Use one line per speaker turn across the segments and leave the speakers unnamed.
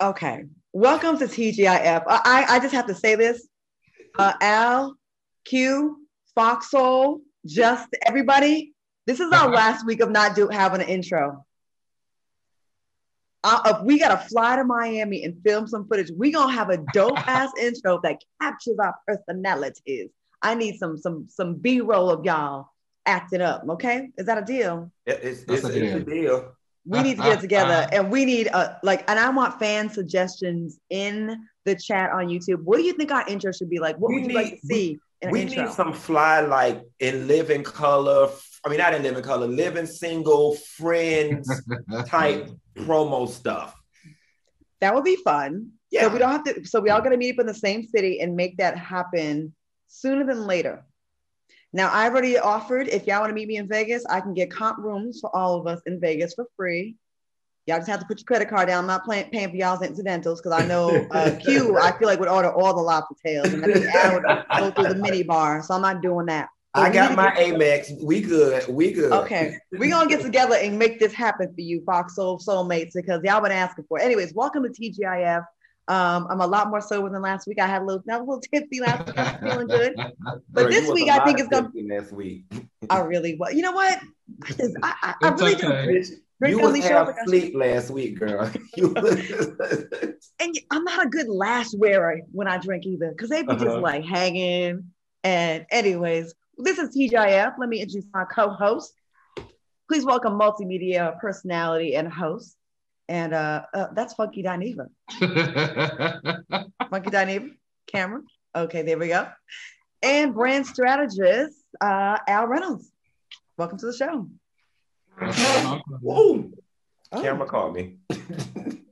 Okay. Welcome to TGIF. I, I just have to say this. Uh, Al, Q, Fox Soul, just everybody. This is our last week of not do having an intro. Uh, if we gotta fly to Miami and film some footage, we gonna have a dope ass intro that captures our personalities. I need some some some B roll of y'all acting up. Okay, is that a deal?
It's, it's, it's a deal
we need to get it together and we need a like and i want fan suggestions in the chat on youtube. What do you think our intro should be like? What we would you need, like to see in
we
intro?
need some fly like in living color i mean not in living color living single friends type promo stuff.
That would be fun. Yeah. so we don't have to so we all got to meet up in the same city and make that happen sooner than later now, I've already offered if y'all want to meet me in Vegas, I can get comp rooms for all of us in Vegas for free. Y'all just have to put your credit card down. I'm not paying, paying for y'all's incidentals because I know uh, Q, I feel like would order all the lobster tails and I would go through the mini bar. So I'm not doing that.
But I got my Amex. We good. We good.
Okay. We're going to get together and make this happen for you, Fox Soul Soulmates, because y'all been asking for it. Anyways, welcome to TGIF. Um, I'm a lot more sober than last week. I had a little, not a little tipsy last week. I'm feeling good, but Girl, this week I think it's gonna.
Next week,
I really was. You know what? I, just, I, I, I really okay.
do. You was half sleep last week, girl.
and I'm not a good last wearer when I drink either, because they be uh-huh. just like hanging. And anyways, this is TGIF. Let me introduce my co-host. Please welcome multimedia personality and host, and uh, uh, that's Funky Dineva. Funky Dineva, camera. Okay, there we go. And brand strategist, uh, Al Reynolds. Welcome to the show.
Whoa. Oh. Camera called me.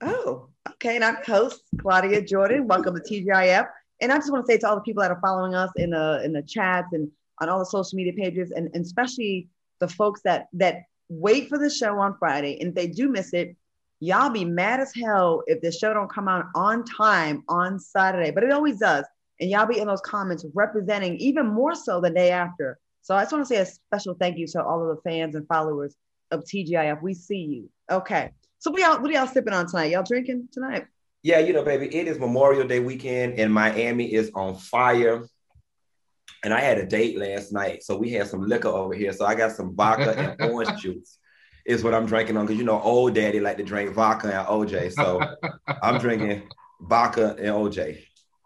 oh, okay. And I'm host Claudia Jordan. Welcome to TGIF. And I just want to say to all the people that are following us in the in the chats and on all the social media pages, and, and especially the folks that that wait for the show on Friday, and if they do miss it, y'all be mad as hell if the show don't come out on time on Saturday, but it always does. And y'all be in those comments representing even more so the day after. So I just want to say a special thank you to all of the fans and followers of TGIF. We see you. Okay. So what y'all what are y'all sipping on tonight? Y'all drinking tonight?
Yeah, you know, baby, it is Memorial Day weekend and Miami is on fire. And I had a date last night, so we had some liquor over here. So I got some vodka and orange juice is what I'm drinking on because you know old daddy like to drink vodka and OJ. So I'm drinking vodka and OJ.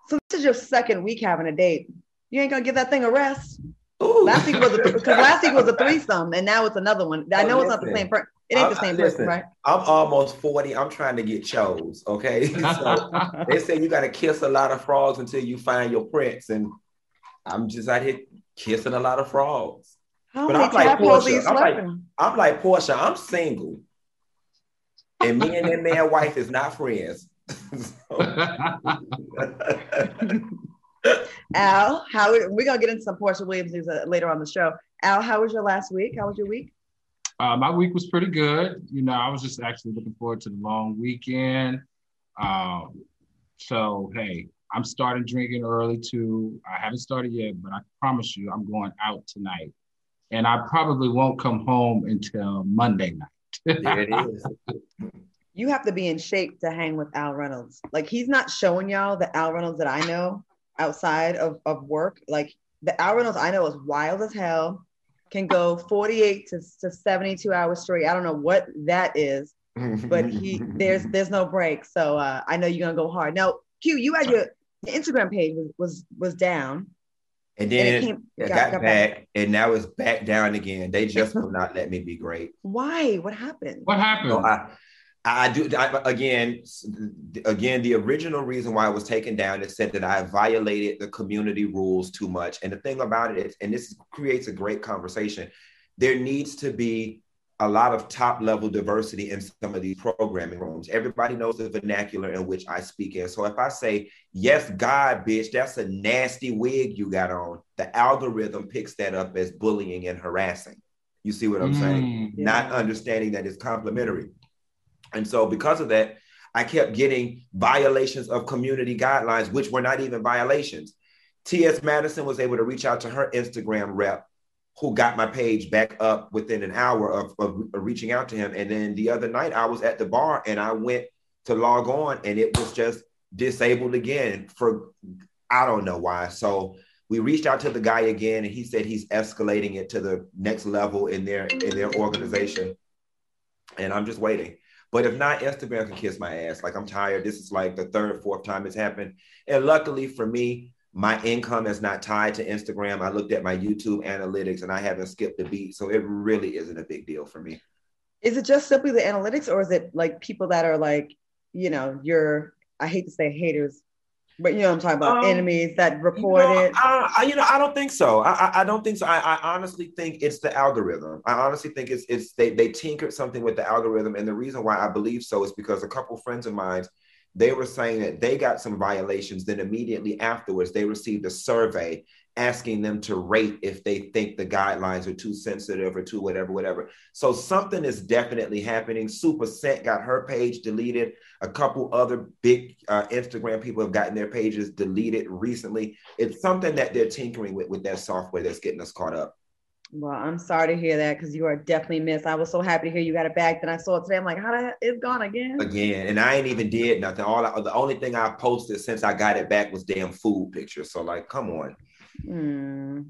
So this is your second week having a date. You ain't gonna give that thing a rest. Ooh. Last week was a because last week was a threesome and now it's another one. I oh, know oh, it's not the same person. It ain't I, the same listen, person, right?
I'm almost 40. I'm trying to get chose. Okay. So they say you gotta kiss a lot of frogs until you find your prince. And I'm just out here kissing a lot of frogs.
How but I'm like Porsha.
I'm like, I'm like Porsha. I'm single, and me and that man wife is not friends.
Al, how we're gonna get into some Porsha Williams news uh, later on the show. Al, how was your last week? How was your week?
Uh, my week was pretty good. You know, I was just actually looking forward to the long weekend. Um, so hey, I'm starting drinking early too. I haven't started yet, but I promise you, I'm going out tonight and I probably won't come home until Monday night. there it is.
You have to be in shape to hang with Al Reynolds. Like he's not showing y'all the Al Reynolds that I know outside of, of work. Like the Al Reynolds I know is wild as hell, can go 48 to, to 72 hours straight. I don't know what that is, but he there's there's no break. So uh, I know you're gonna go hard. Now, Q, you had your Instagram page was was, was down.
And then and it, came, it got, got back, back, and now it's back down again. They just will not let me be great.
Why? What happened?
What happened?
So I, I do I, again. Again, the original reason why it was taken down is said that I violated the community rules too much. And the thing about it is, and this creates a great conversation. There needs to be a lot of top level diversity in some of these programming rooms. Everybody knows the vernacular in which I speak in. So if I say, yes, God, bitch, that's a nasty wig you got on, the algorithm picks that up as bullying and harassing. You see what I'm mm, saying? Yeah. Not understanding that it's complimentary. And so because of that, I kept getting violations of community guidelines, which were not even violations. T.S. Madison was able to reach out to her Instagram rep who got my page back up within an hour of, of, reaching out to him. And then the other night I was at the bar and I went to log on and it was just disabled again for I don't know why. So we reached out to the guy again and he said he's escalating it to the next level in their in their organization. And I'm just waiting. But if not, Instagram can kiss my ass. Like I'm tired. This is like the third, fourth time it's happened. And luckily for me, my income is not tied to Instagram. I looked at my YouTube analytics and I haven't skipped a beat. So it really isn't a big deal for me.
Is it just simply the analytics or is it like people that are like, you know, you're, I hate to say haters, but you know I'm talking about um, enemies that report
you know,
it.
I, you know, I don't think so. I, I don't think so. I, I, honestly think it's the algorithm. I honestly think it's it's they they tinkered something with the algorithm, and the reason why I believe so is because a couple friends of mine they were saying that they got some violations. Then immediately afterwards, they received a survey asking them to rate if they think the guidelines are too sensitive or too whatever, whatever. So something is definitely happening. Supa Cent got her page deleted. A couple other big uh, Instagram people have gotten their pages deleted recently. It's something that they're tinkering with with that software that's getting us caught up.
Well, I'm sorry to hear that because you are definitely missed. I was so happy to hear you got it back. Then I saw it today. I'm like, how the it's gone again?
Again, and I ain't even did nothing. All I, the only thing I posted since I got it back was damn food pictures. So like, come on.
Hmm.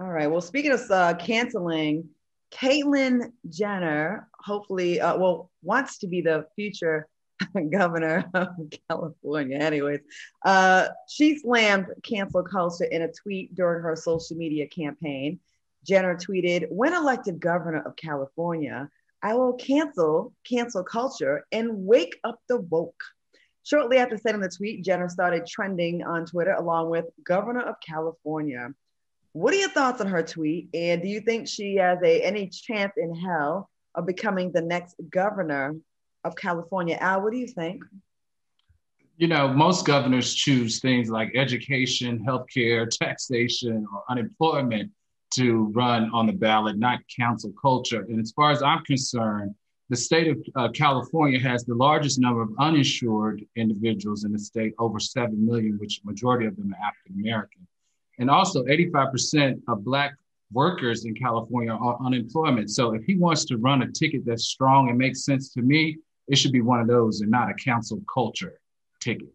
All right. Well, speaking of uh, canceling, Caitlyn Jenner, hopefully, uh, well, wants to be the future governor of California. Anyways, uh, she slammed cancel culture in a tweet during her social media campaign. Jenner tweeted, When elected governor of California, I will cancel cancel culture and wake up the woke. Shortly after sending the tweet, Jenner started trending on Twitter along with Governor of California. What are your thoughts on her tweet? And do you think she has a any chance in hell of becoming the next governor of California? Al, what do you think?
You know, most governors choose things like education, healthcare, taxation, or unemployment to run on the ballot, not cancel culture. And as far as I'm concerned, the state of uh, California has the largest number of uninsured individuals in the state, over 7 million, which majority of them are African American. And also 85% of Black workers in California are unemployment. So if he wants to run a ticket that's strong and makes sense to me, it should be one of those and not a cancel culture ticket.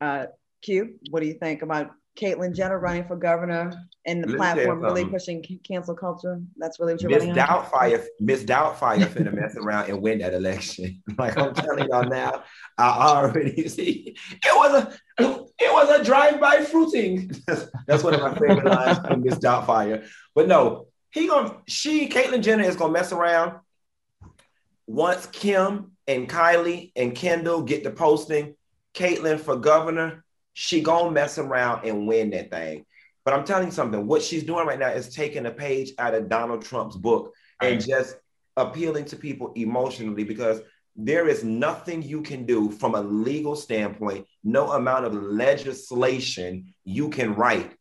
Uh, Q, what do you think about Caitlyn Jenner running for governor and the platform really um, pushing cancel culture. That's really what you're
Miss Doubtfire, Miss Doubtfire finna mess around and win that election. like I'm telling y'all now, I already see it was a it was a drive-by fruiting. That's one of my favorite lines from Miss Doubtfire. But no, he gonna she Caitlyn Jenner is gonna mess around once Kim and Kylie and Kendall get the posting. Caitlyn for governor she gonna mess around and win that thing. But I'm telling you something, what she's doing right now is taking a page out of Donald Trump's book and just appealing to people emotionally because there is nothing you can do from a legal standpoint, no amount of legislation you can write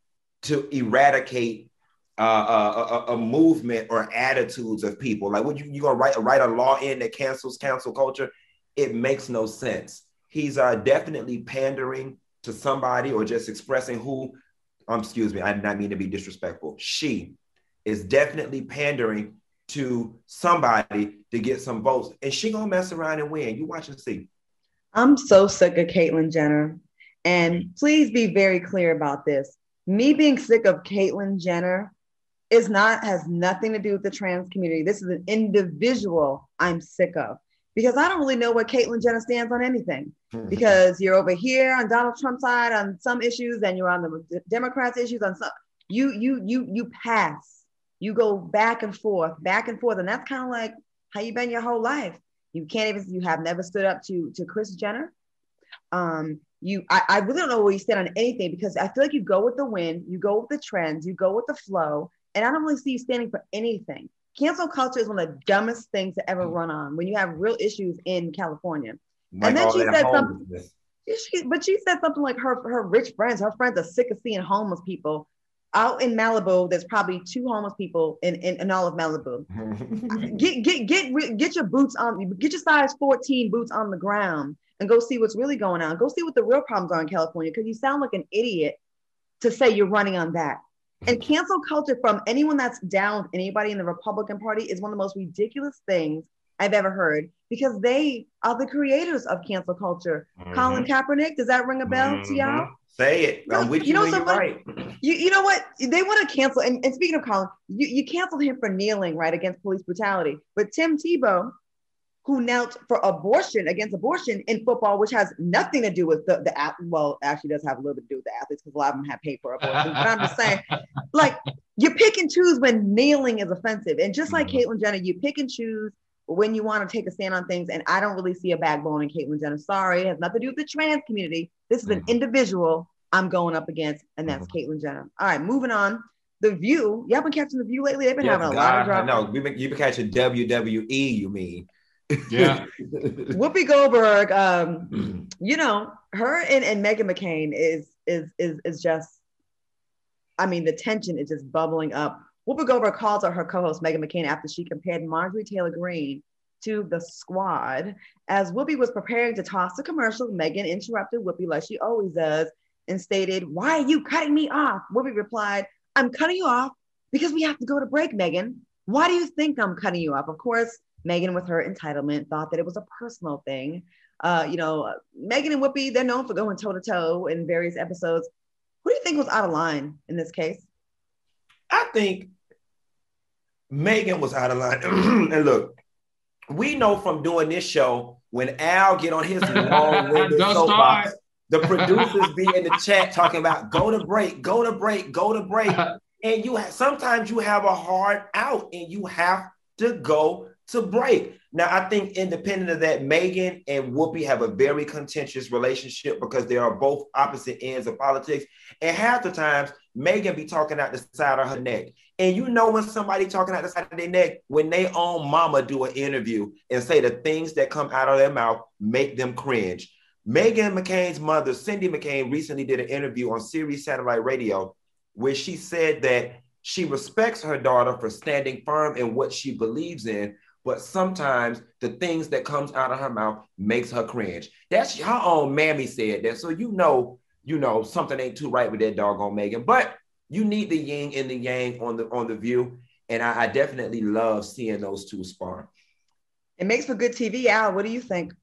to eradicate uh, uh a, a, movement or attitudes of people. Like, would you you gonna write write a law in that cancels cancel culture? It makes no sense. He's uh, definitely pandering to somebody or just expressing who, um, excuse me, I did not mean to be disrespectful. She is definitely pandering to somebody to get some votes, and she gonna mess around and win. You watch and see.
I'm so sick of Caitlyn Jenner, and please be very clear about this. Me being sick of Caitlyn Jenner is not has nothing to do with the trans community. This is an individual I'm sick of because I don't really know what Caitlyn Jenner stands on anything. Mm-hmm. Because you're over here on Donald Trump's side on some issues, and you're on the Democrats' issues on some. You you you you pass. You go back and forth, back and forth, and that's kind of like how you've been your whole life. You can't even. You have never stood up to to Kris Jenner. Um, you I, I really don't know where you stand on anything because I feel like you go with the wind, you go with the trends, you go with the flow, and I don't really see you standing for anything. Cancel culture is one of the dumbest things to ever run on when you have real issues in California.
Like
and then she said something. She, but she said something like her her rich friends, her friends are sick of seeing homeless people out in Malibu. There's probably two homeless people in, in, in all of Malibu. Get get get get your boots on. Get your size 14 boots on the ground and go see what's really going on. Go see what the real problems are in California because you sound like an idiot to say you're running on that. And cancel culture from anyone that's down with anybody in the Republican Party is one of the most ridiculous things I've ever heard because they are the creators of cancel culture. Colin Kaepernick, does that ring a bell to y'all?
Mhm. Say it.
You know-
I'm with
you
you,
know
you're right.
You, you know what? They want to cancel. And, and speaking of Colin, you, you canceled him for kneeling, right, against police brutality. But Tim Tebow, who knelt for abortion against abortion in football, which has nothing to do with the, the well, actually does have a little bit to do with the athletes because a lot of them have paid for abortion. but I'm just saying, like, you pick and choose when kneeling is offensive. And just like
Mhm.
Caitlyn Jenner, you pick and choose when you want to take a stand on things. And I don't really see a backbone in Caitlyn Jenner. Sorry, it has nothing to do with the trans community. This is an
Mhm.
individual I'm going up against, and that's Caitlyn Jenner. All right, moving on. The View. Y'all been catching The View lately? They've been having a lot of
God,
drama.
know. We've been, you've been catching WWE, you mean?
Yeah.
Whoopi Goldberg, um, you know, her and, and Meghan McCain is is is is just, I mean, the tension is just bubbling up. Whoopi Goldberg calls out her co-host Meghan McCain after she compared Marjorie Taylor Greene to the squad. As Whoopi was preparing to toss the commercial, Meghan interrupted Whoopi like she always does and stated, Why are you cutting me off? Whoopi replied, I'm cutting you off because we have to go to break, Meghan. Why do you think I'm cutting you off? Of course, Meghan, with her entitlement, thought that it was a personal thing. Uh, you know, Meghan and Whoopi, they're known for going toe to toe in various episodes. Who do you think was out of line in this case?
I think Meghan was out of line. and look, we know from doing this show when Al get on his long-winded soapbox,
start.
the producers be in the chat talking about go to break, go to break, go to break, and you ha- sometimes you have a hard out and you have to go to break. Now, I think independent of that, Meghan and Whoopi have a very contentious relationship because they are both opposite ends of politics. And half the times, Meghan be talking out the side of her neck. And you know when somebody talking out the side of their neck, when they own mama do an interview and say the things that come out of their mouth make them cringe. Meghan McCain's mother, Cindy McCain, recently did an interview on Sirius Satellite Radio where she said that she respects her daughter for standing firm in what she believes in, but sometimes the things that comes out of her mouth makes her cringe. That's her own mammy said that. So you know, you know, something ain't too right with that doggone Meghan. But you need the yin and the yang on the on the view. And I, I definitely love seeing those two spar.
It makes for good TV. Al, what do you think?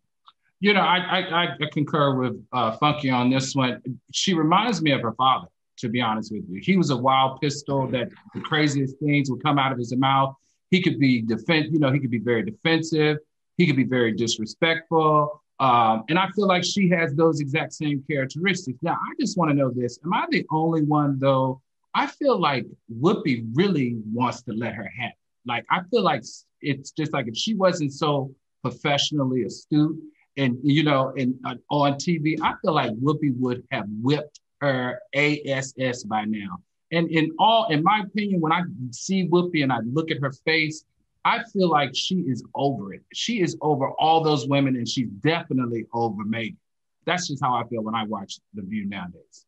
You know, I I, I concur with uh, Funky on this one. She reminds me of her father, to be honest with you. He was a wild pistol that the craziest things would come out of his mouth. He could be defend, you know, he could be very defensive. He could be very disrespectful. Um, and I feel like she has those exact same characteristics. Now, I just want to know this: Am I the only one though? I feel like Whoopi really wants to let her have. Like I feel like it's just like if she wasn't so professionally astute and you know and uh, on TV, I feel like Whoopi would have whipped her ass by now. And in all, in my opinion, when I see Whoopi and I look at her face, I feel like she is over it. She is over all those women, and she's definitely over Meghan. That's just how I feel when I watch The View nowadays.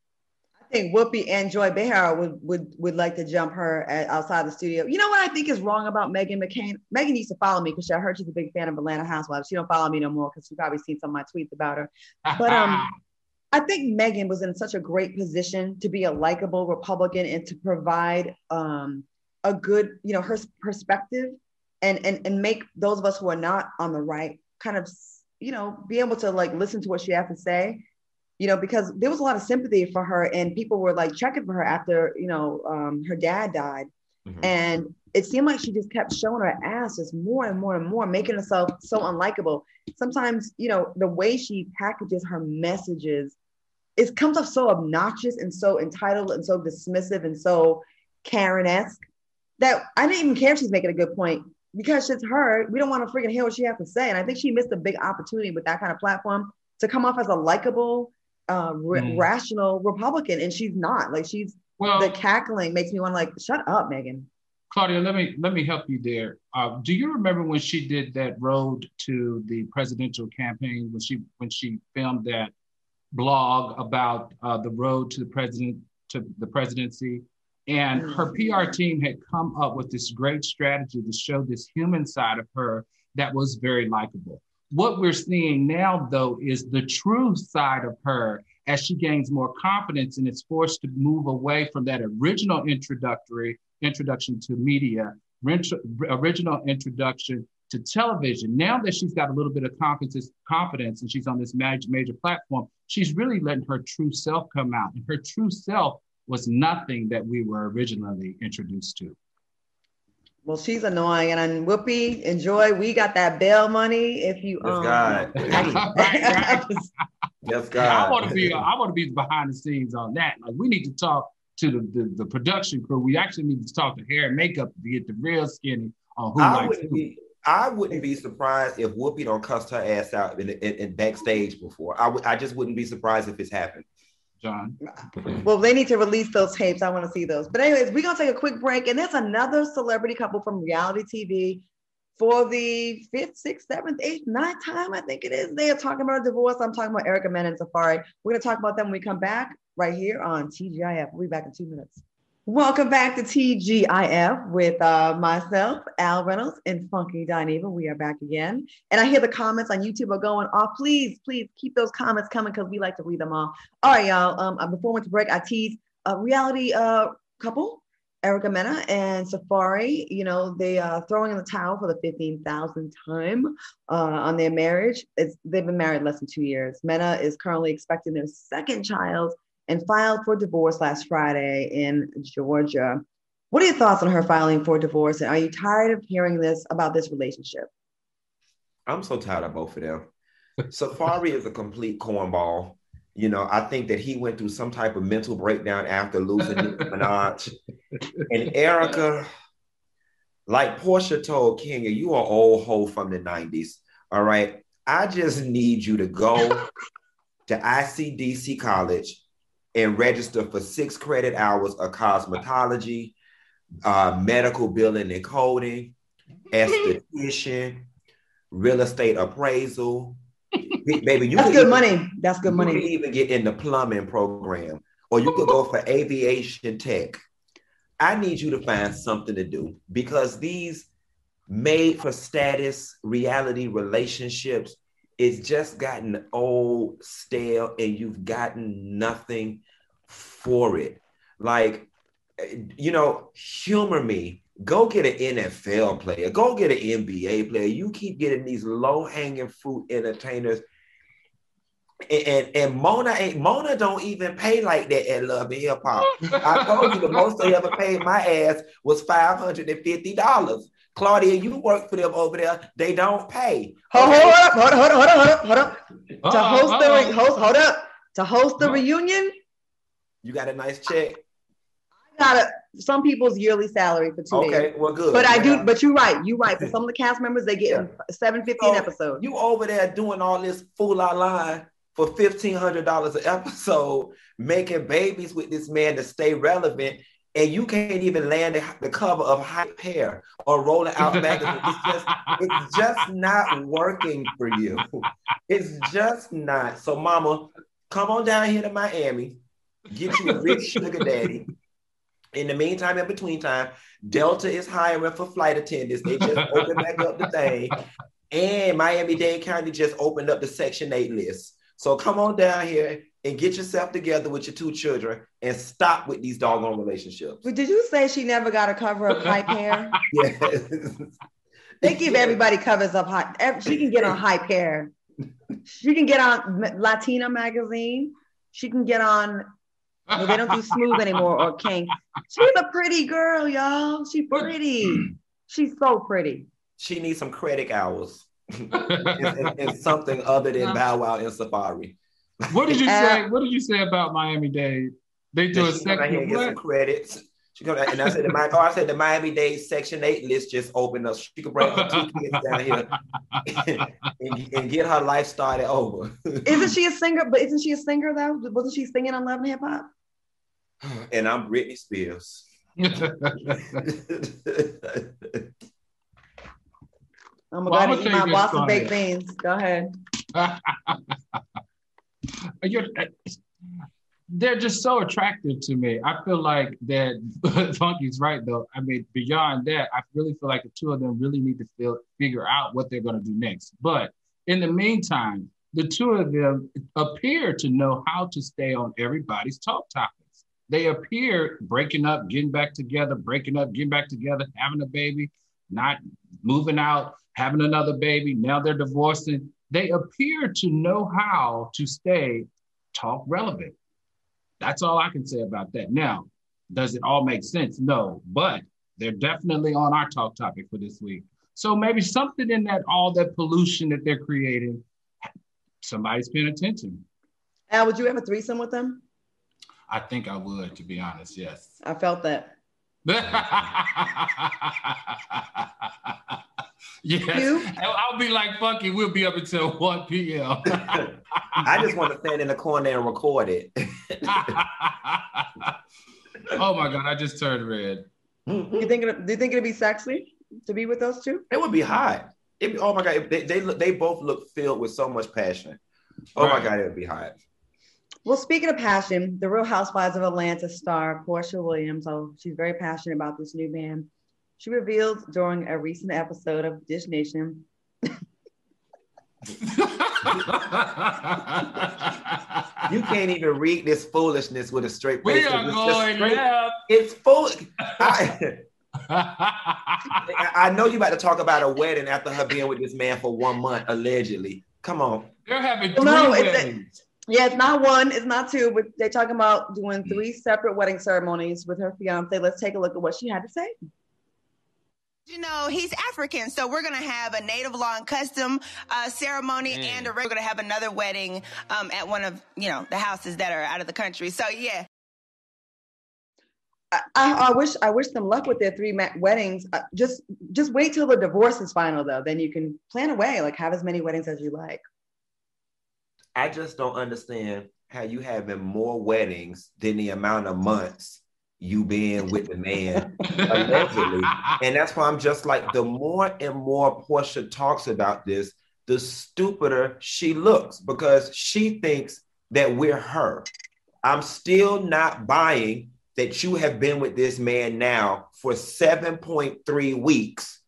I think Whoopi and Joy Behar would would would like to jump her at, outside the studio. You know what I think is wrong about Meghan McCain? Meghan used to follow me because I heard she's a big fan of Atlanta Housewives. She don't follow me no more because she probably seen some of my tweets about her. But um, I think Megan was in such a great position to be a likable Republican and to provide um, a good, you know, her perspective and, and and make those of us who are not on the right kind of, you know, be able to like listen to what she has to say, you know, because there was a lot of sympathy for her and people were like checking for her after, you know, um, her dad died.
Mhm.
And it seemed like she just kept showing her ass just more and more and more, making herself so unlikable. Sometimes, you know, the way she packages her messages, it comes off so obnoxious and so entitled and so dismissive and so Karen-esque that I didn't even care if she's making a good point because it's her. We don't want to freaking hear what she has to say. And I think she missed a big opportunity with that kind of platform to come off as a likable, uh,
Mm.
rational Republican. And she's not. Like she's
well,
the cackling makes me want to like shut up, Meghan.
Claudia, let me let me help you there. Uh, do you remember when she did that road to the presidential campaign when she when she filmed that blog about uh, the road to the president to the presidency? And her PR team had come up with this great strategy to show this human side of her that was very likable. What we're seeing now, though, is the true side of her as she gains more confidence and is forced to move away from that original introductory introduction to media, original introduction to television. Now that she's got a little bit of confidence, confidence and she's on this major, major platform, she's really letting her true self come out. And her true self was nothing that we were originally introduced to.
Well, she's annoying, and then Whoopi, enjoy. We got that bail money. If you,
yes, um, God. yes, God.
I want to be. I want to be behind the scenes on that. Like, we need to talk to the, the, the production crew. We actually need to talk to hair and makeup to get the real skinny on who
I
likes
wouldn't
who.
Be, I wouldn't be surprised if Whoopi don't cuss her ass out in, in, in backstage before. I I just wouldn't be surprised if it's happened.
John.
Well, they need to release those tapes. I want to see those. But anyways, we're gonna take a quick break, and there's another celebrity couple from reality TV for the fifth, sixth, seventh, eighth, ninth time, I think it is. They are talking about a divorce. I'm talking about Erica Mena and Safaree. We're gonna talk about them when we come back right here on TGIF. We'll be back in two minutes. Welcome back to TGIF with uh, myself, Al Reynolds, and Funky Dineva. We are back again. And I hear the comments on YouTube are going off. Please, please keep those comments coming because we like to read them all. All right, y'all. Um, uh, before we went to break, I teased a reality uh, couple, Erica Mena and Safaree. You know, they are throwing in the towel for the 15,000th time uh, on their marriage. It's, they've been married less than two years. Mena is currently expecting their second child and filed for divorce last Friday in Georgia. What are your thoughts on her filing for divorce? And are you tired of hearing this about this relationship?
I'm so tired of both of them. Safaree is a complete cornball. You know, I think that he went through some type of mental breakdown after losing Minaj. And Erica, like Porsha told Kenya, you are old hoe from the 90s. All right. I just need you to go to ICDC College and register for six credit hours of cosmetology, uh, medical billing and coding, esthetician, real estate appraisal. Baby, you
that's good even, money. That's good money.
You can even get in the plumbing program, or you could go for aviation tech. I need you to find something to do because these made for status reality relationships it's just gotten old, stale, and you've gotten nothing for it. Like, you know, humor me. Go get an NFL player. Go get an NBA player. You keep getting these low hanging fruit entertainers. And, and, and Mona ain't Mona don't even pay like that at Love and Hip Hop. I told you the most they ever paid my ass was five hundred and fifty dollars. Claudia, you work for them over there. They don't pay.
Hold, hold up, hold up, hold up, hold up, hold up, hold up. Uh-oh, to host the re- host, hold up. To host the uh-huh. reunion.
You got a nice check.
I got a some people's yearly salary for two
okay,
days.
Okay, well, good.
But I do. But you're right. You're right. For some of the cast members, they get yeah. seven fifty so episode.
You over there doing all this fool la line for fifteen hundred dollars an episode, making babies with this man to stay relevant, and you can't even land the, cover of Hype Hair or Rolling Out magazine. It's just, it's just not working for you. It's just not. So, Mama, come on down here to Miami, get you rich sugar daddy. In the meantime, in between time, Delta is hiring for flight attendants. They just opened back up the thing, and Miami Dade County just opened up the Section Eight list. So come on down here and get yourself together with your two children and stop with these doggone relationships.
But did you say she never got a cover of hype hair?
yes.
They give everybody covers of hype. She can get on hype hair. She can get on Latina magazine. She can get on. Well, they don't do smooth anymore or king. She's a pretty girl, y'all. She's pretty. She's so pretty.
She needs some credit hours. and, something other than Bow Wow and Safaree.
What did you say? What did you say about Miami Dade? They do a
second get some credits. She come and I said the oh, I said the Miami Dade Section Eight list just opened up. She could bring her two kids down here and, and, get her life started over.
isn't she a singer? But isn't she a singer though? Wasn't she singing on Love and Hip Hop?
And I'm Britney Spears.
Oh I'm
Well,
gonna
I'm
go
gonna
ahead and eat my
you
Boston
Claudia.
baked beans. Go ahead.
You're- uh, they're just so attractive to me. I feel like that Funky's right though. I mean, beyond that, I really feel like the two of them really need to feel, figure out what they're going to do next. But in the meantime, the two of them appear to know how to stay on everybody's talk topics. They appear breaking up, getting back together, breaking up, getting back together, having a baby, not moving out, having another baby. Now they're divorcing. They appear to know how to stay talk relevant. That's all I can say about that. Now, does it all make sense? No, but they're definitely on our talk topic for this week. So maybe something in that all that pollution that they're creating, somebody's paying attention.
Al, would you have a threesome with them?
I think I would, to be honest. Yes.
I felt that.
yes. I'll I'll be like Funky. We'll be up until 1 p.m.
I just want to stand in the corner and record it.
oh my God, I just turned red.
You think it, do you think it'd be sexy to be with those two?
It would be hot. It, oh my god, they they look, they both look filled with so much passion. Oh
Right.
my god, it would be hot.
Well, speaking of passion, the Real Housewives of Atlanta star Porsha Williams, oh, she's very passionate about this new man. She revealed during a recent episode of Dish Nation
You can't even read this foolishness with a straight face.
we are
It's
going
straight-
left.
It's full. I, I I know you about to talk about a wedding after her being with this man for one month allegedly. Come on.
They're having
Well,
three
no, it's a-
weddings.
Yeah, it's not one, it's not two, but they're talking about doing three separate wedding ceremonies with her fiance. Let's take a look at what she had to say.
You know, he's African, so we're going to have a native law and custom uh, ceremony,
Mm.
and a, we're going to have another wedding um, at one of, you know, the houses that are out of the country. So, yeah.
I, I, I wish I wish them luck with their three weddings. Uh, just just wait till the divorce is final, though. Then you can plan away, like have as many weddings as you like.
I just don't understand how you having more weddings than the amount of months you been with the man allegedly. And that's why I'm just like, the more and more Porsha talks about this, the stupider she looks because she thinks that we're her. I'm still not buying that you have been with this man now for 7.3 weeks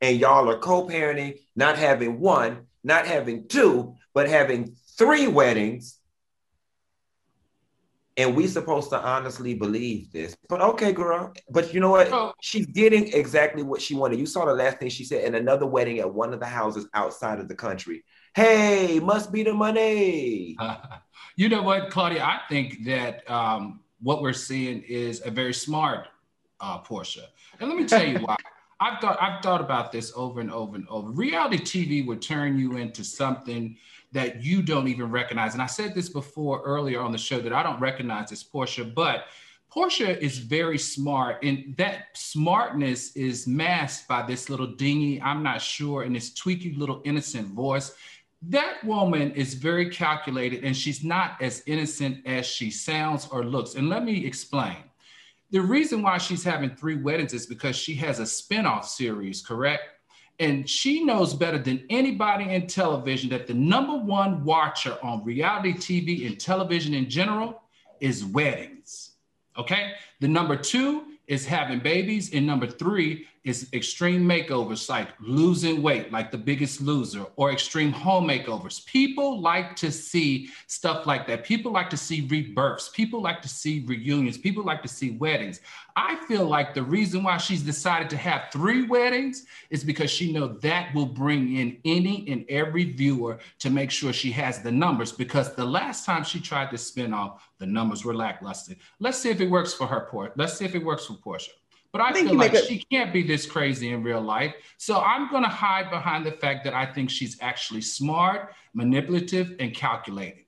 and y'all are co parenting, not having one, not having two, but having three weddings. And we supposed to honestly believe this. But okay, girl. But you know what?
Oh.
She's getting exactly what she wanted. You saw the last thing she said in another wedding at one of the houses outside of the country. Hey, must be the money.
you know what, Claudia? I think that um, what we're seeing is a very smart uh, Porsha, and let me tell you why. I've thought I've thought about this over and over and over. Reality TV would turn you into something that you don't even recognize. And I said this before earlier on the show that I don't recognize as Porsha, but Porsha is very smart, and that smartness is masked by this little dingy, I'm not sure, and this tweaky little innocent voice. That woman is very calculated, and she's not as innocent as she sounds or looks. And let me explain. The reason why she's having three weddings is because she has a spinoff series, correct? And she knows better than anybody in television that the number one watcher on reality TV and television in general is weddings. Okay. The number two is having babies, and number three is extreme makeovers like losing weight, like the biggest loser, or extreme home makeovers. People like to see stuff like that. People like to see rebirths. People like to see reunions. People like to see weddings. I feel like the reason why she's decided to have three weddings is because she know that will bring in any and every viewer to make sure she has the numbers. Because the last time she tried to spin off, the numbers were lackluster. Let's see if it works for her. Por- Let's see if it works for Porsha. But I,
I think
feel like
a-
she can't be this crazy in real life. So I'm going to hide behind the fact that I think she's actually smart, manipulative, and calculating.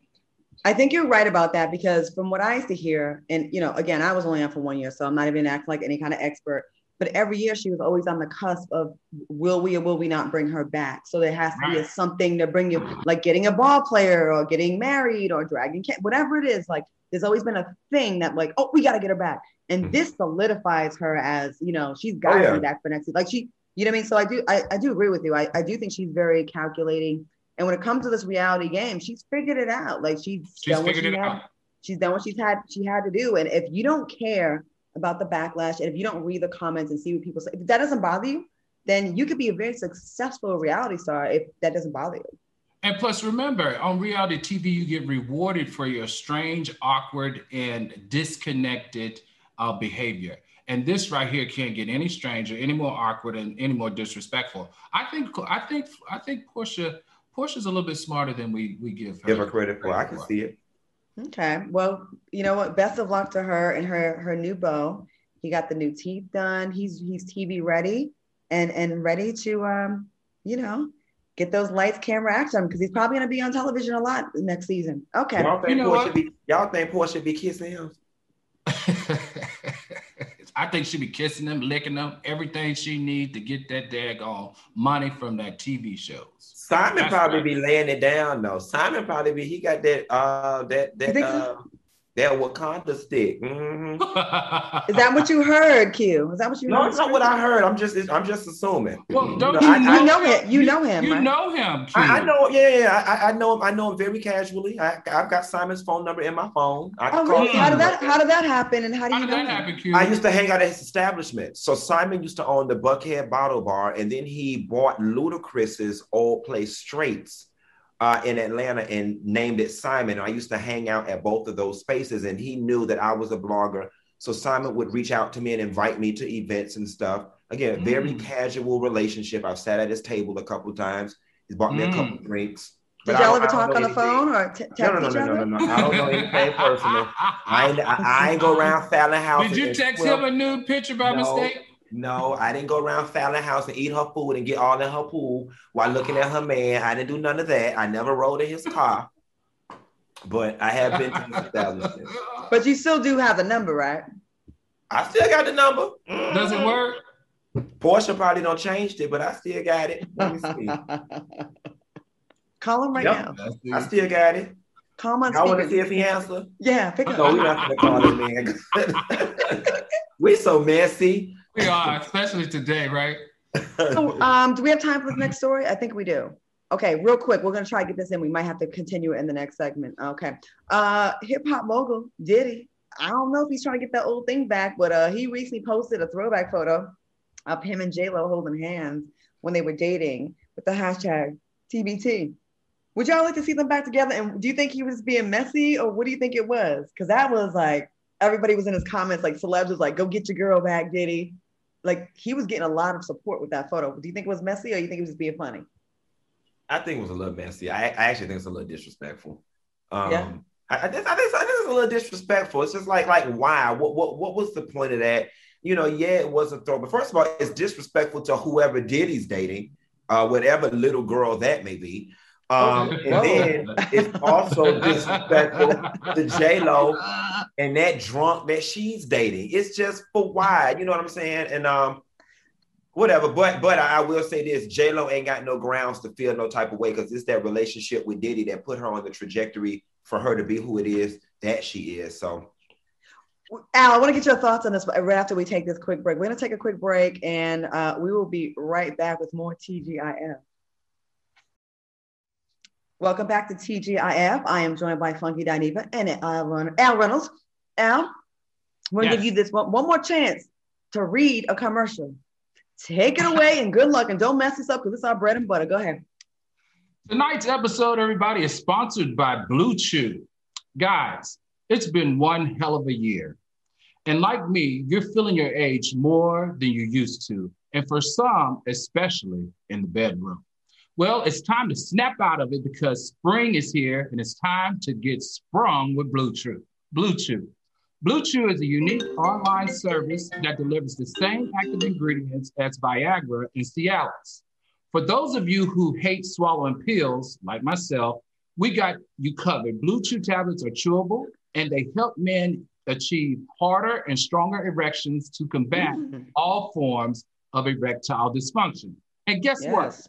I think you're right about that because from what I used to hear, and you know, again, I was only on for one year, so I'm not even acting like any kind of expert. but every year she was always on the cusp of will we or will we not bring her back? So there has to be a, something to bring you, like getting a ball player or getting married or dragging whatever it is. Like there's always been a thing that like, oh, we got to get her back, and mm-hmm. this solidifies her as you know she's got to oh, yeah. be back for next. Like she, you know what I mean? So I do, I, I do agree with you. I, I do think she's very calculating. And when it comes to this reality game, she's figured it out. Like she's, she's done what she had. Out. She's done what she's had she had to do. And if you don't care about the backlash, and if you don't read the comments and see what people say, if that doesn't bother you, then you could be a very successful reality star if that doesn't bother you.
And plus, remember, on reality TV, you get rewarded for your strange, awkward, and disconnected uh, behavior. And this right here can't get any stranger, any more awkward, and any more disrespectful. I think, I think, I think Porsha, Porsha's a little bit smarter than we we give her.
Give her credit for. I can see it.
Okay. Well, you know what? Best of luck to her and her her new beau. He got the new teeth done. He's he's TV ready and and ready to um, you know, get those lights, camera, action because he's probably gonna be on television a lot next season. Okay.
Y'all think, you know Porsha, be, y'all think Porsha should be kissing him?
I think she'd be kissing them, licking them, everything she needs to get that daggone money from that TV shows.
Simon That's probably right. be laying it down though. Simon probably be he got that uh that that uh, that Wakanda stick. Mm-hmm.
Is that what you heard, Q? Is that what you?
No, it's not what I heard. I'm just, I'm just assuming.
Well, don't you, know, you, I, know, I, him? You know him.
You right? know him.
Q. I, I know. Yeah, yeah. I, I know him. I know him very casually. I, have got Simon's phone number in my phone. I
oh, really? How did that? How did that happen? And how do you know that happen,
Q? I used to hang out at his establishment. So Simon used to own the Buckhead Bottle Bar, and then he bought Ludacris's old place Straits uh, in Atlanta and named it Simon. I used to hang out at both of those spaces, and he knew that I was a blogger. So Simon would reach out to me and invite me to events and stuff. Again, mm. very casual relationship. I've sat at his table a couple times. He's bought me mm. a couple mm. drinks.
Did y'all ever talk on the phone or t-
no, no, no, no, no, no, no, I don't know anything personal. I ain't, I, I ain't go around Falynn House.
Did you text him a nude picture by no, mistake?
No, I didn't go around Falynn House and eat her food and get all in her pool while looking at her man. I didn't do none of that. I never rode in his car. But I have been to the establishment.
But you still do have the number, right?
I still got the number.
Mm-hmm. Does it work?
Porsha probably don't changed it, but I still got it. Let me see.
Call him right yep.
now. I still got it.
Call him on
I want to see if he answers.
Yeah, pick up.
No, we're not gonna call him man. we so messy.
We are, especially today, right?
So, um, do we have time for the next story? I think we do. Okay, real quick, we're gonna try to get this in. We might have to continue it in the next segment. Okay. Uh, hip hop mogul Diddy. I don't know if he's trying to get that old thing back, but uh, he recently posted a throwback photo of him and J Lo holding hands when they were dating with the hashtag TBT. Would y'all like to see them back together? And do you think he was being messy, or what do you think it was? Because that was like everybody was in his comments, like celebs was like, "Go get your girl back, Diddy." Like he was getting a lot of support with that photo. Do you think it was messy or you think it was just being funny?
I think it was a little messy. I, I actually think it's a little disrespectful. Um, yeah. I, I, think, I, think, I think it's a little disrespectful. It's just like, like, why? What, what, what was the point of that? You know, yeah, it was a throw, but first of all, it's disrespectful to whoever Diddy's dating, uh, whatever little girl that may be. Um, and then it's also disrespectful to J Lo and that drunk that she's dating. It's just for why, you know what I'm saying? And um, whatever. But but I, will say this: J Lo ain't got no grounds to feel no type of way because it's that relationship with Diddy that put her on the trajectory for her to be who it is that she is. So.
Al, I want to get your thoughts on this right after we take this quick break. We're going to take a quick break and uh, we will be right back with more TGIF. Welcome back to TGIF. I am joined by Funky Dineva and Al Reynolds. Al, we're going to give you this one, one more chance to read a commercial. Take it away and good luck and don't mess this up because it's our bread and butter. Go ahead.
Tonight's episode, everybody, is sponsored by BlueChew. Guys, it's been one hell of a year. And like me, you're feeling your age more than you used to. And for some, especially in the bedroom. Well, it's time to snap out of it because spring is here and it's time to get sprung with BlueChew. Blue Chew. BlueChew is a unique online service that delivers the same active ingredients as Viagra and Cialis. For those of you who hate swallowing pills, like myself, we got you covered. BlueChew tablets are chewable and they help men achieve harder and stronger erections to combat
Mm.
all forms of erectile dysfunction. And guess what?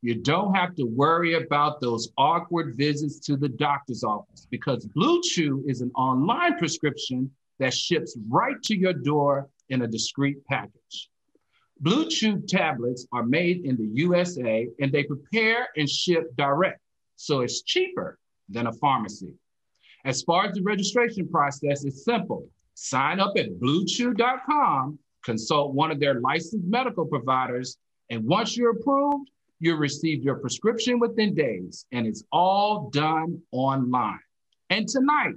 You don't have to worry about those awkward visits to the doctor's office because BlueChew is an online prescription that ships right to your door in a discreet package. BlueChew tablets are made in the USA and they prepare and ship direct, so it's cheaper than a pharmacy. As far as the registration process, it's simple. Sign up at bluechew.com, consult one of their licensed medical providers, and once you're approved, you'll receive your prescription within days, and it's all done online. And tonight,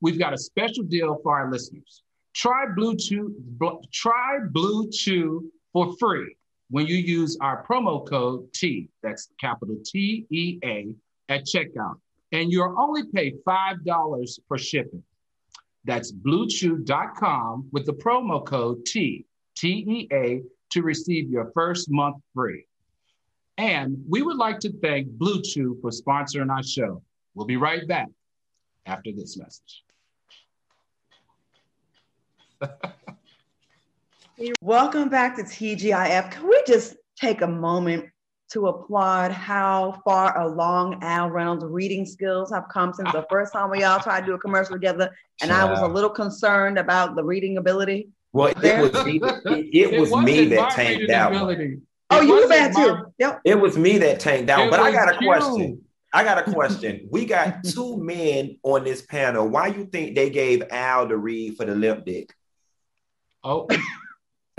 we've got a special deal for our listeners. Try BlueChew, bl- try BlueChew for free when you use our promo code T, that's capital T E A, at checkout. And you'll only pay $5 for shipping. That's bluechew.com with the promo code T, T E A, to receive your first month free. And we would like to thank BlueChew for sponsoring our show. We'll be right back after this message.
Welcome back to TGIF. Can we just take a moment to applaud how far along Al Reynolds' reading skills have come since the first time we all tried to do a commercial together, and I was a little concerned about the reading ability.
Well, it was me. It, it was me
wasn't
that
my
tanked
reading
that one.
Ability.
Oh, you were
wasn't
bad
my-
too. Yep.
It was me that tanked
down.
But I got a
you.
question. I got a question. We got two men on this panel. Why you think they gave Al the read for the limp dick?
Oh,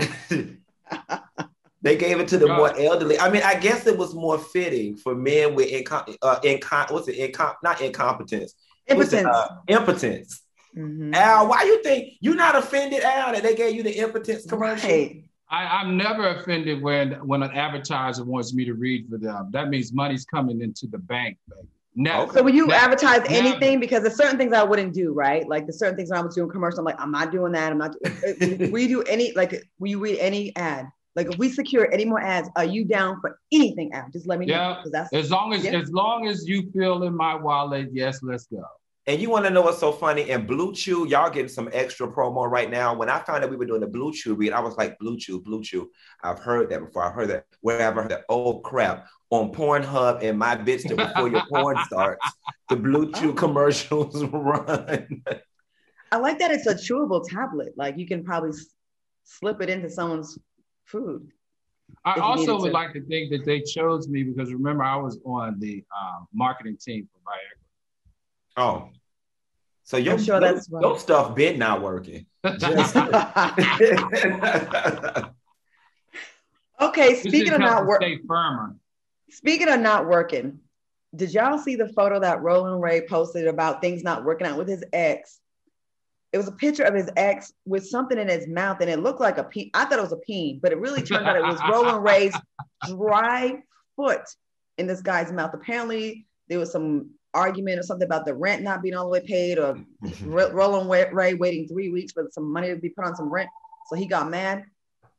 they gave it to the
God.
more elderly. I mean, I guess it was more fitting for men with incom- uh, incom- what's it? Incom- not incompetence. What's it,
Impotence.
uh, impotence.
Mhm.
Al, why you think you're not offended, Al, that they gave you the impotence commercial?
Right.
I, I'm never offended when when an advertiser wants me to read for them. That means money's coming into the bank. Baby. Never.
So when you
Never.
advertise
Never.
anything, because there's certain things I wouldn't do, right? Like there's certain things I was doing commercial, I'm like, I'm not doing that. I'm not. Uh, uh, we do any like? Will you read any ad? Like if we secure any more ads, are you down for anything Al? Just let me know
Yeah.
that's
As long as
Yeah.
as long as you feel in my wallet, yes, let's go.
And you want to know what's so funny? And BlueChew, y'all getting some extra promo right now. When I found out we were doing the BlueChew read, I was like, BlueChew, Blue Chew. I've heard that before. I've heard that. Where have I heard that? Oh crap. On Pornhub and my bitch that before your porn starts, the BlueChew commercials run.
I like that it's a chewable tablet. Like you can probably s- slip it into someone's food.
I also would
to.
like to think that they chose me because remember I was on the um, marketing team for Viagra.
Oh. So your,
I'm sure
your,
that's right.
your stuff been not working. Just-
okay, speaking of not
to
work,
stay firmer.
speaking of not working, did y'all see the photo that Rolling Ray posted about things not working out with his ex? It was a picture of his ex with something in his mouth, and it looked like a peen. I thought it was a peen, but it really turned out it was Rolling Ray's dry foot in this guy's mouth. Apparently, there was some argument or something about the rent not being all the way paid, or Ro- Rolling Ray waiting three weeks for some money to be put on some rent. So he got mad.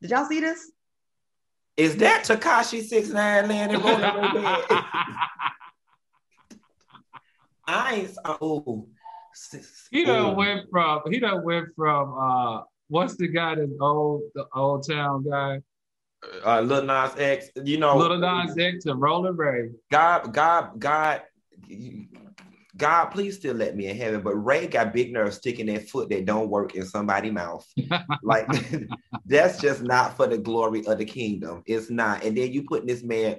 Did y'all see this?
Is that Tekashi six nine laying in rolling in bed? I ain't. Oh,
he done
Ooh.
went from he done went from uh what's the guy that's old the old town guy
uh, Lil Nas X. You know,
Little Nas X to Rolling Ray.
God, God, God, God, please still let me in heaven. But Ray got big nerves sticking that foot that don't work in somebody's mouth. like that's just not for the glory of the kingdom. It's not. And then you putting this man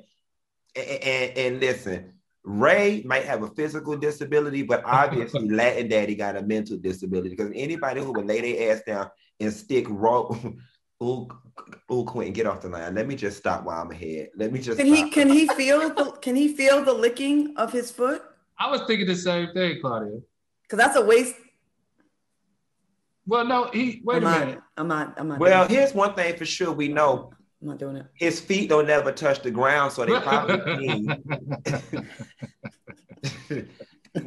and, and, and listen. Ray might have a physical disability, but obviously Latin Daddy got a mental disability because anybody who would lay their ass down and stick raw. Ooh, ooh, Quentin, get off the line. Let me just stop while I'm here. Let me just.
Can he can he feel the can he feel the licking of his foot?
I was thinking the same thing, Claudia.
Because that's a waste.
Well, no, he wait
I'm
a
not,
minute.
I'm not. I'm not.
Well,
doing it.
here's one thing for sure we know
I'm not doing it.
his feet don't never touch the ground, so they probably clean.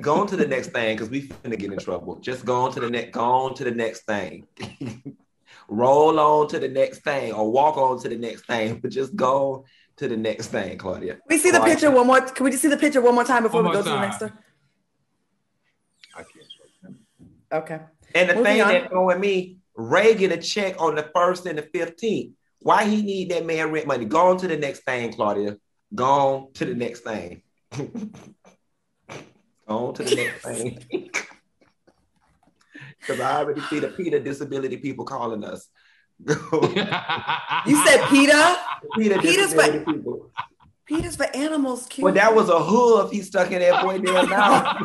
go on to the next thing because we finna get in trouble. Just go on to the next. Go on to the next thing. Roll on to the next thing, or walk on to the next thing, but just go to the next thing, Claudia.
We see the
Claudia.
picture one more. Can we just see the picture one more time before
One
we
more
go to the next one?
I can't.
Okay.
And the
Moving
thing
on.
that throwing me, Ray get a check on the first and the fifteenth. Why he need that man rent money? Go on to the next thing, Claudia. Go on to the next thing. Go on to the next thing. Because I already see the PETA disability people calling us.
You said PETA?
PETA
PETA's
disability
for-
people.
PETA's for animals. Cute.
Well, that was a hoof he stuck in that boy damn mouth.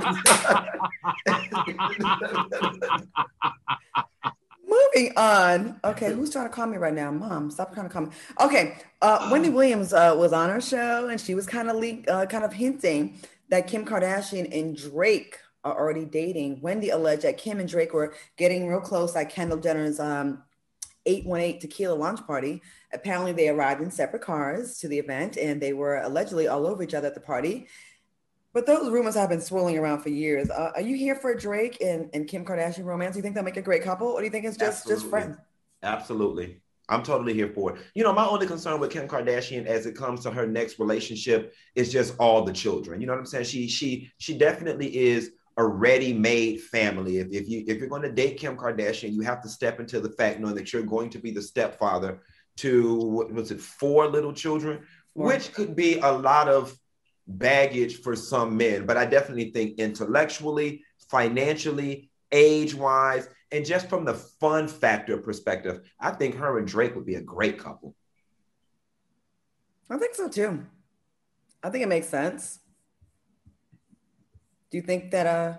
Moving on. Okay, who's trying to call me right now? Mom, stop trying to call me. Okay, uh, Wendy Williams uh, was on our show, and she was kind of leak, uh, kind of hinting that Kim Kardashian and Drake are already dating. Wendy alleged that Kim and Drake were getting real close at Kendall Jenner's um, 818 tequila launch party. Apparently, they arrived in separate cars to the event, and they were allegedly all over each other at the party. But those rumors have been swirling around for years. Uh, are you here for a Drake and, and Kim Kardashian romance? Do you think they'll make a great couple, or do you think it's just just friends?
Absolutely. I'm totally here for it. You know, my only concern with Kim Kardashian as it comes to her next relationship is just all the children. You know what I'm saying? She she she definitely is a ready-made family. If, if you if you're going to date Kim Kardashian, you have to step into the fact knowing that you're going to be the stepfather to what was it, four little children,
Four.
which could be a lot of baggage for some men. But I definitely think intellectually, financially, age-wise, and just from the fun factor perspective, I think her and Drake would be a great couple.
I think so too. I think it makes sense. Do you think that uh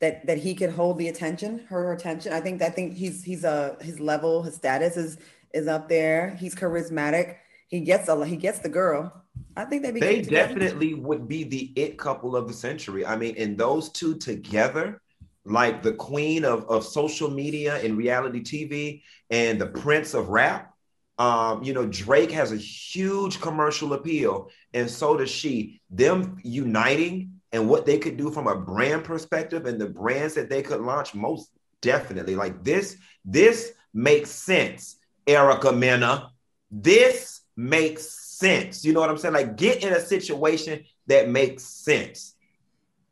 that that he could hold the attention, her attention? I think I think he's he's uh his level, his status is is up there. He's charismatic. He gets a he gets the girl. I think they'd be
They definitely would be the it couple of the century. I mean, and those two together, like the queen of, of social media and reality TV and the prince of rap. Um, you know, Drake has a huge commercial appeal, and so does she. Them uniting and what they could do from a brand perspective and the brands that they could launch, most definitely. Like this, this makes sense, Erica Mena. This makes sense. You know what I'm saying? Like get in a situation that makes sense.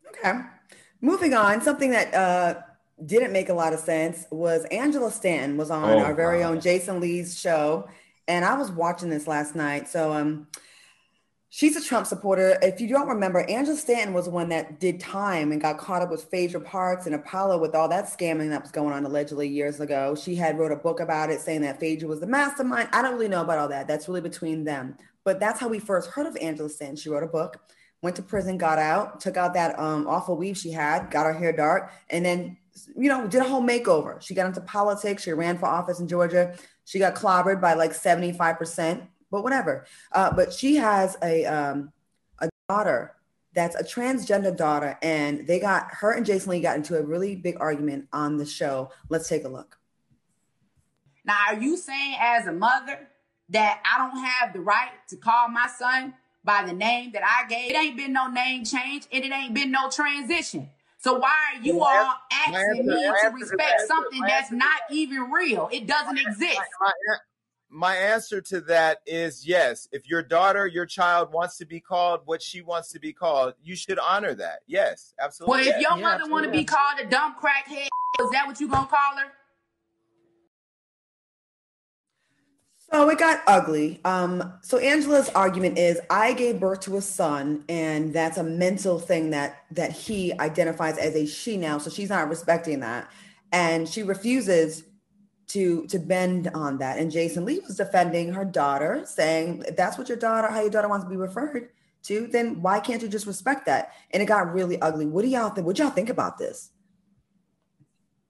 Okay. Moving on, something that uh, didn't make a lot of sense was Angela Stanton was on
Oh,
our very
wow.
own Jason Lee's show, and I was watching this last night. So um, she's a Trump supporter. If you don't remember, Angela Stanton was the one that did time and got caught up with Phaedra Parks and Apollo with all that scamming that was going on allegedly years ago. She had wrote a book about it saying that Phaedra was the mastermind. I don't really know about all that. That's really between them. But that's how we first heard of Angela Stanton. She wrote a book went to prison, got out, took out that um, awful weave she had, got her hair dark, and then, you know, did a whole makeover. She got into politics. She ran for office in Georgia. She got clobbered by like 75%, but whatever. Uh, but she has a, um, a daughter that's a transgender daughter, and they got her and Jason Lee got into a really big argument on the show. Let's take a look.
Now, are you saying as a mother that I don't have the right to call my son by the name that I gave? It ain't been no name change and it ain't been no transition. So why are you
My
all asking
answer-
me to respect
that-
something
my
that's
answer
not even real? It doesn't exist.
my, my, my answer to that is yes. If your daughter, your child wants to be called what she wants to be called, you should honor that. Yes,
Well,
absolutely.
if your
Yeah,
mother want to be called a dumb crackhead, is that what you gonna call her?
So it got ugly. Um, so Angela's argument is I gave birth to a son, and that's a mental thing that that he identifies as a she now. So she's not respecting that. And she refuses to to bend on that. And Jason Lee was defending her daughter, saying, if that's what your daughter, how your daughter wants to be referred to, then why can't you just respect that? And it got really ugly. What do y'all think? What y'all think about this?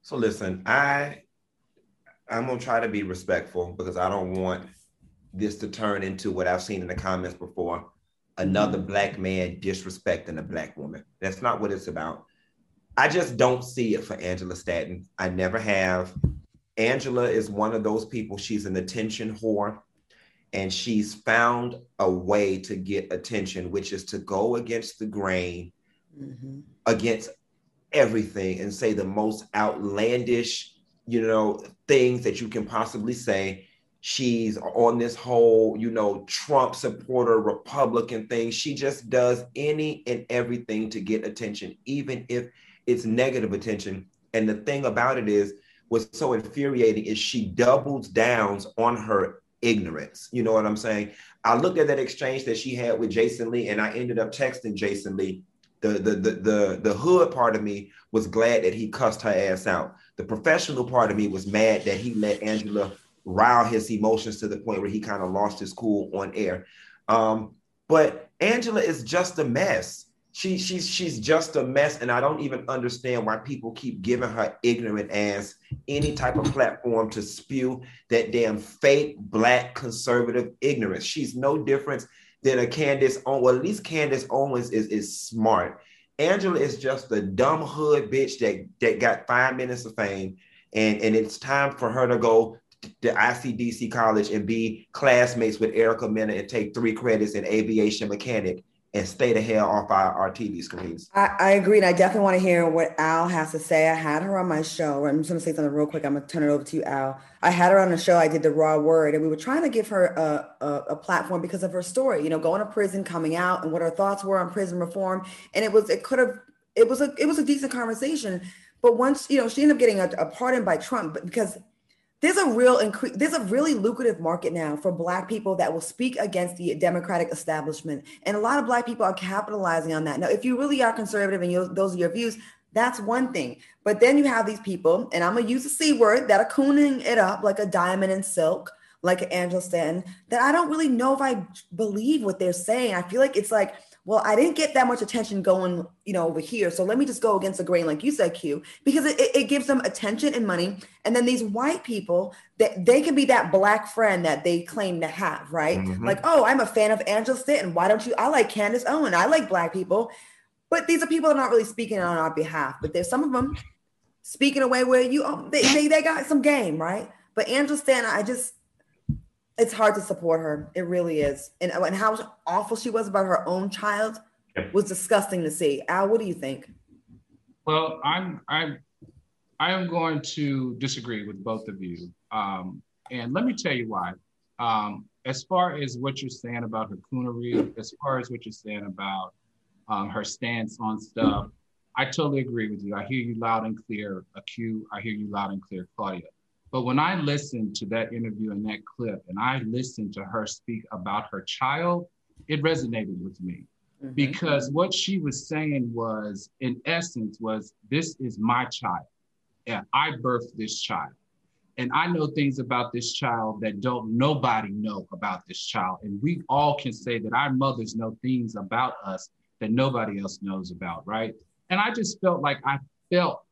So listen, I I'm gonna try to be respectful because I don't want this to turn into what I've seen in the comments before. Another mm-hmm. black man disrespecting a black woman. That's not what it's about. I just don't see it for Angela Stanton. I never have. Angela is one of those people, she's an attention whore, and she's found a way to get attention, which is to go against the grain,
Mhm.
against everything and say the most outlandish, you know, things that you can possibly say. She's on this whole, you know, Trump supporter, Republican thing. She just does any and everything to get attention, even if it's negative attention. And the thing about it is, what's so infuriating is she doubles down on her ignorance. You know what I'm saying? I looked at that exchange that she had with Jason Lee, and I ended up texting Jason Lee. The, the, the, the, the hood part of me was glad that he cussed her ass out. The professional part of me was mad that he let Angela rile his emotions to the point where he kind of lost his cool on air. Um, but Angela is just a mess. She, she's she's just a mess, and I don't even understand why people keep giving her ignorant ass any type of platform to spew that damn fake black conservative ignorance. She's no different than a Candace Owens. Well, at least Candace Owens is, is smart. Angela is just a dumb hood bitch that, that got five minutes of fame. And, and it's time for her to go to ICDC college and be classmates with Erica Mena and take three credits in aviation mechanic and stay the hell off our, our TV screens.
I, I agree. And I definitely want to hear what Al has to say. I had her on my show. I'm just going to say something real quick. I'm going to turn it over to you, Al. I had her on the show. I did the raw word, and we were trying to give her a, a, a platform because of her story, you know, going to prison, coming out, and what her thoughts were on prison reform. And it was, it could have, it was a, it was a decent conversation. But once, you know, she ended up getting a, a pardon by Trump, because there's a real increase there's a really lucrative market now for black people that will speak against the democratic establishment and a lot of black people are capitalizing on that now if you really are conservative and you, those are your views that's one thing but then you have these people and i'm going to use the c word that are cooning it up like a Diamond and Silk like Angela Stanton, that I don't really know if I believe what they're saying. I feel like it's like well, I didn't get that much attention going, you know, over here. So let me just go against the grain, like you said, Q, because it, it gives them attention and money. And then these white people, that they can be that black friend that they claim to have, right? Mm-hmm. Like, oh, I'm a fan of Angela Stanton. Why don't you? I like Candace Owen. I like black people. But these are people that are not really speaking on our behalf. But there's some of them speaking away where you, oh, they, they, they got some game, right? But Angela Stanton, I just, it's hard to support her. It really is. And, and how awful she was about her own child was disgusting to see. Al, what do you think?
Well, I'm I'm I am going to disagree with both of you. Um, and let me tell you why. Um, as far as what you're saying about her coonery, as far as what you're saying about um, her stance on stuff, I totally agree with you. I hear you loud and clear, Q. I hear you loud and clear, Claudia. But when I listened to that interview and that clip, and I listened to her speak about her child, it resonated with me. Mm-hmm. Because what she was saying was, in essence, was this is my child. And I birthed this child. And I know things about this child that don't nobody know about this child. And we all can say that our mothers know things about us that nobody else knows about, right? And I just felt like I felt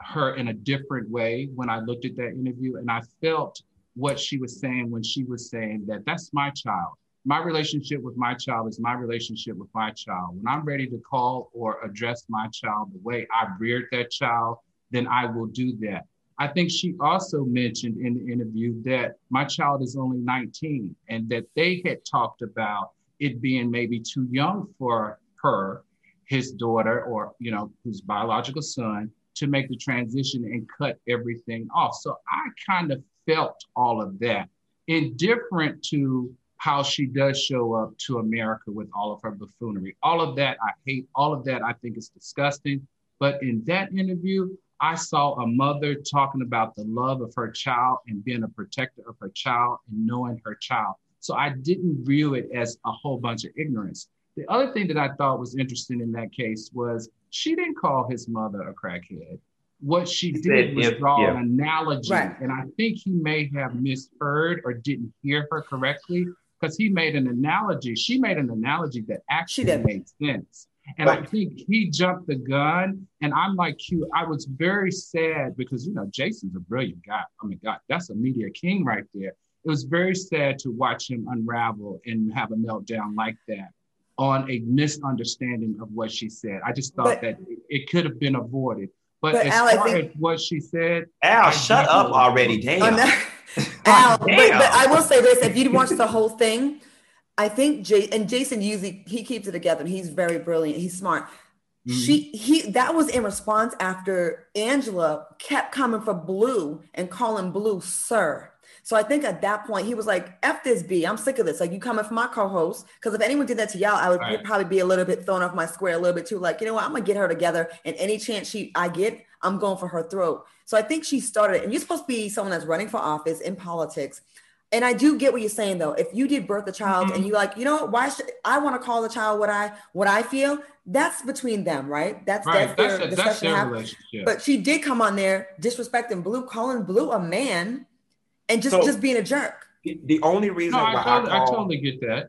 her in a different way when I looked at that interview. And I felt what she was saying when she was saying that that's my child. My relationship with my child is my relationship with my child. When I'm ready to call or address my child the way I reared that child, then I will do that. I think she also mentioned in the interview that my child is only 19 and that they had talked about it being maybe too young for her, his daughter, or, you know, whose biological son, to make the transition and cut everything off. So I kind of felt all of that, indifferent to how she does show up to America with all of her buffoonery. All of that I hate. All of that I think is disgusting. But in that interview, I saw a mother talking about the love of her child and being a protector of her child and knowing her child. So I didn't view it as a whole bunch of ignorance. The other thing that I thought was interesting in that case was she didn't call his mother a crackhead. What she did said, was if, draw yeah. an analogy. Right. And I think he may have misheard or didn't hear her correctly because he made an analogy. She made an analogy that actually made sense. And right. I think he jumped the gun. And I'm like you, I was very sad because, you know, Jason's a brilliant guy. I mean, God, that's a media king right there. It was very sad to watch him unravel and have a meltdown like that on a misunderstanding of what she said. I just thought but, that it could have been avoided. But, but as Al, far think, as what she said,
Al, I shut up already. Damn.
Al, Damn. But, but, I will say this: if you watch the whole thing, I think Jay and Jason usually he keeps it together. And he's very brilliant. He's smart. Mm-hmm. She he that was in response after Angela kept coming for Blue and calling Blue sir. So I think at that point he was like, "F this B, I'm sick of this. Like you coming for my co-host? Because if anyone did that to y'all, I would
Right.
probably be a little bit thrown off my square, a little bit too. Like you know what? I'm gonna get her together, and any chance she I get, I'm going for her throat. So I think she started, and you're supposed to be someone that's running for office in politics. And I do get what you're saying though. If you did birth a child and mm-hmm. you like, you know why should I want to call the child what I what I feel? That's between them, right? That's
Right.
that's their
a, that's their relationship.
But she did come on there disrespecting Blue, calling Blue a man, and just
So-
just being a jerk.
The- The only reason
no,
why
I totally,
I
I totally get that.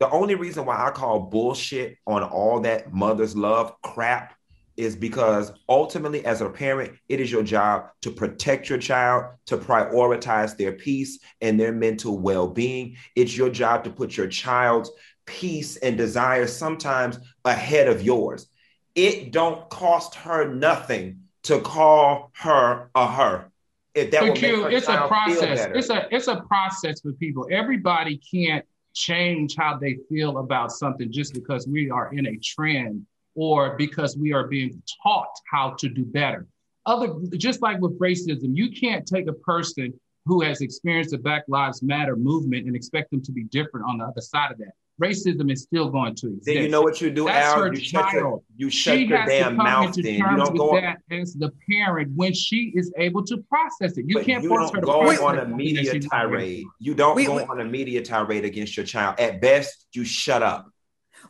the only reason why I call bullshit on all that mother's love crap is because ultimately, as a parent, it is your job to protect your child, to prioritize their peace and their mental well being. It's your job to put your child's peace and desire sometimes ahead of yours. It don't cost her nothing to call her a her. If that will make
it's a process. It's a it's a process for people. Everybody can't change how they feel about something just because we are in a trend or because we are being taught how to do better. Other just like with racism, you can't take a person who has experienced the Black Lives Matter movement and expect them to be different on the other side of that. Racism is still going to exist.
Then you know what you do,
That's
Al?
her
You shut your, you shut
she
your
has
damn
to come
mouth
into
then. You
terms
don't
with
go
that as the parent when she is able to process it. You
but
can't
you
force her
don't
to
go
process
on a media
she's not ready
tirade. You don't
We-
go
we-
on a media tirade against your child. At best, you shut up.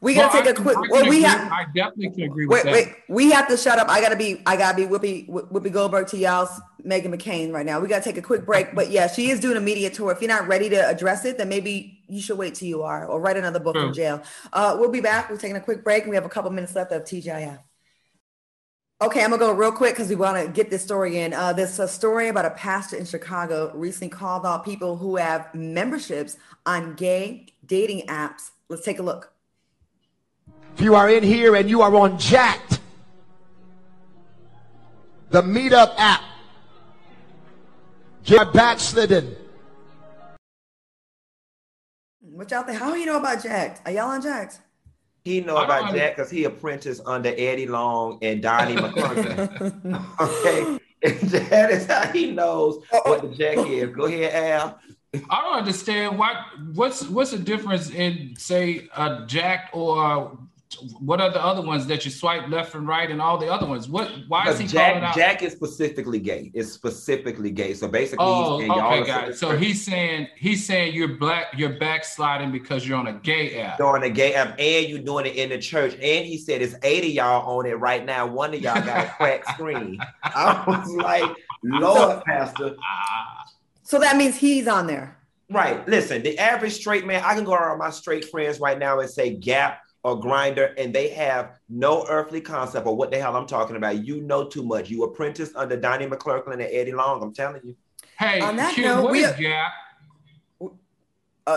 We gotta
I
take a quick. Well, we
agree-
have.
I definitely can agree with
Wait,
that.
wait. We have to shut up. I gotta be. I gotta be Whoopi Whoopi Goldberg to y'all's Meghan McCain right now. We gotta take a quick break. But yeah, she is doing a media tour. If you're not ready to address it, then maybe you should wait till you are, or write another book
True.
from jail. Uh, we'll be back. We're taking a quick break, and we have a couple minutes left of TGIF. Okay, I'm gonna go real quick because we want to get this story in. Uh, there's a story about a pastor in Chicago recently called out people who have memberships on gay dating apps. Let's take a look.
If you are in here and you are on Jack'd, the Meetup app, you are backslidden.
What y'all think? How do you know about Jack'd? Are y'all on Jack'd?
He know about
under-
Jack because he apprenticed under Eddie Long and Donnie McClurkin. okay, and that is how he knows what the Jack is. Go ahead, Al.
I don't understand why. What's what's the difference in say a Jack or what are the other ones that you swipe left and right and all the other ones? What? Why is
Because
he calling
Jack,
out?
Jack is specifically gay. It's specifically gay. So basically,
oh,
he's
okay,
are
guys. So he's saying he's saying you're black, you're backsliding because you're on a gay app.
doing a gay app and you're doing it in the church. And he said it's eight of y'all on it right now. One of y'all got a cracked screen. I was like, Lord, Pastor.
Ah,
So that means he's on there.
Right. Listen, the average straight man, I can go around my straight friends right now and say Gap or Grindr, and they have no earthly concept of what the hell I'm talking about. You know too much. You apprentice under Donnie McClurkin and Eddie Long. I'm telling you.
hey,
On that
Q,
note,
what
we
is
are-
Gap?
Uh,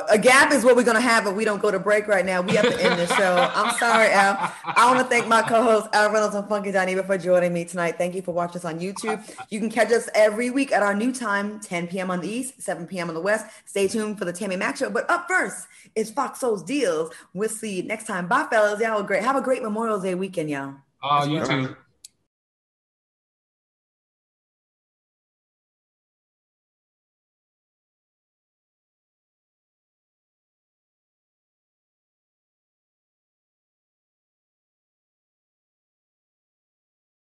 a gap is what we're gonna have if we don't go to break right now. We have to end the show. I'm sorry, Al. I want to thank my co-host Al Reynolds and Funky Dineva for joining me tonight. Thank you for watching us on YouTube. You can catch us every week at our new time, 10 p.m. on the East, 7 p.m. on the West. Stay tuned for the Tammi Mac Show. But up first is Fox Soul's Deals. We'll see you next time. Bye, fellas. Y'all great. Have a great Memorial Day weekend, y'all.
Oh, you too.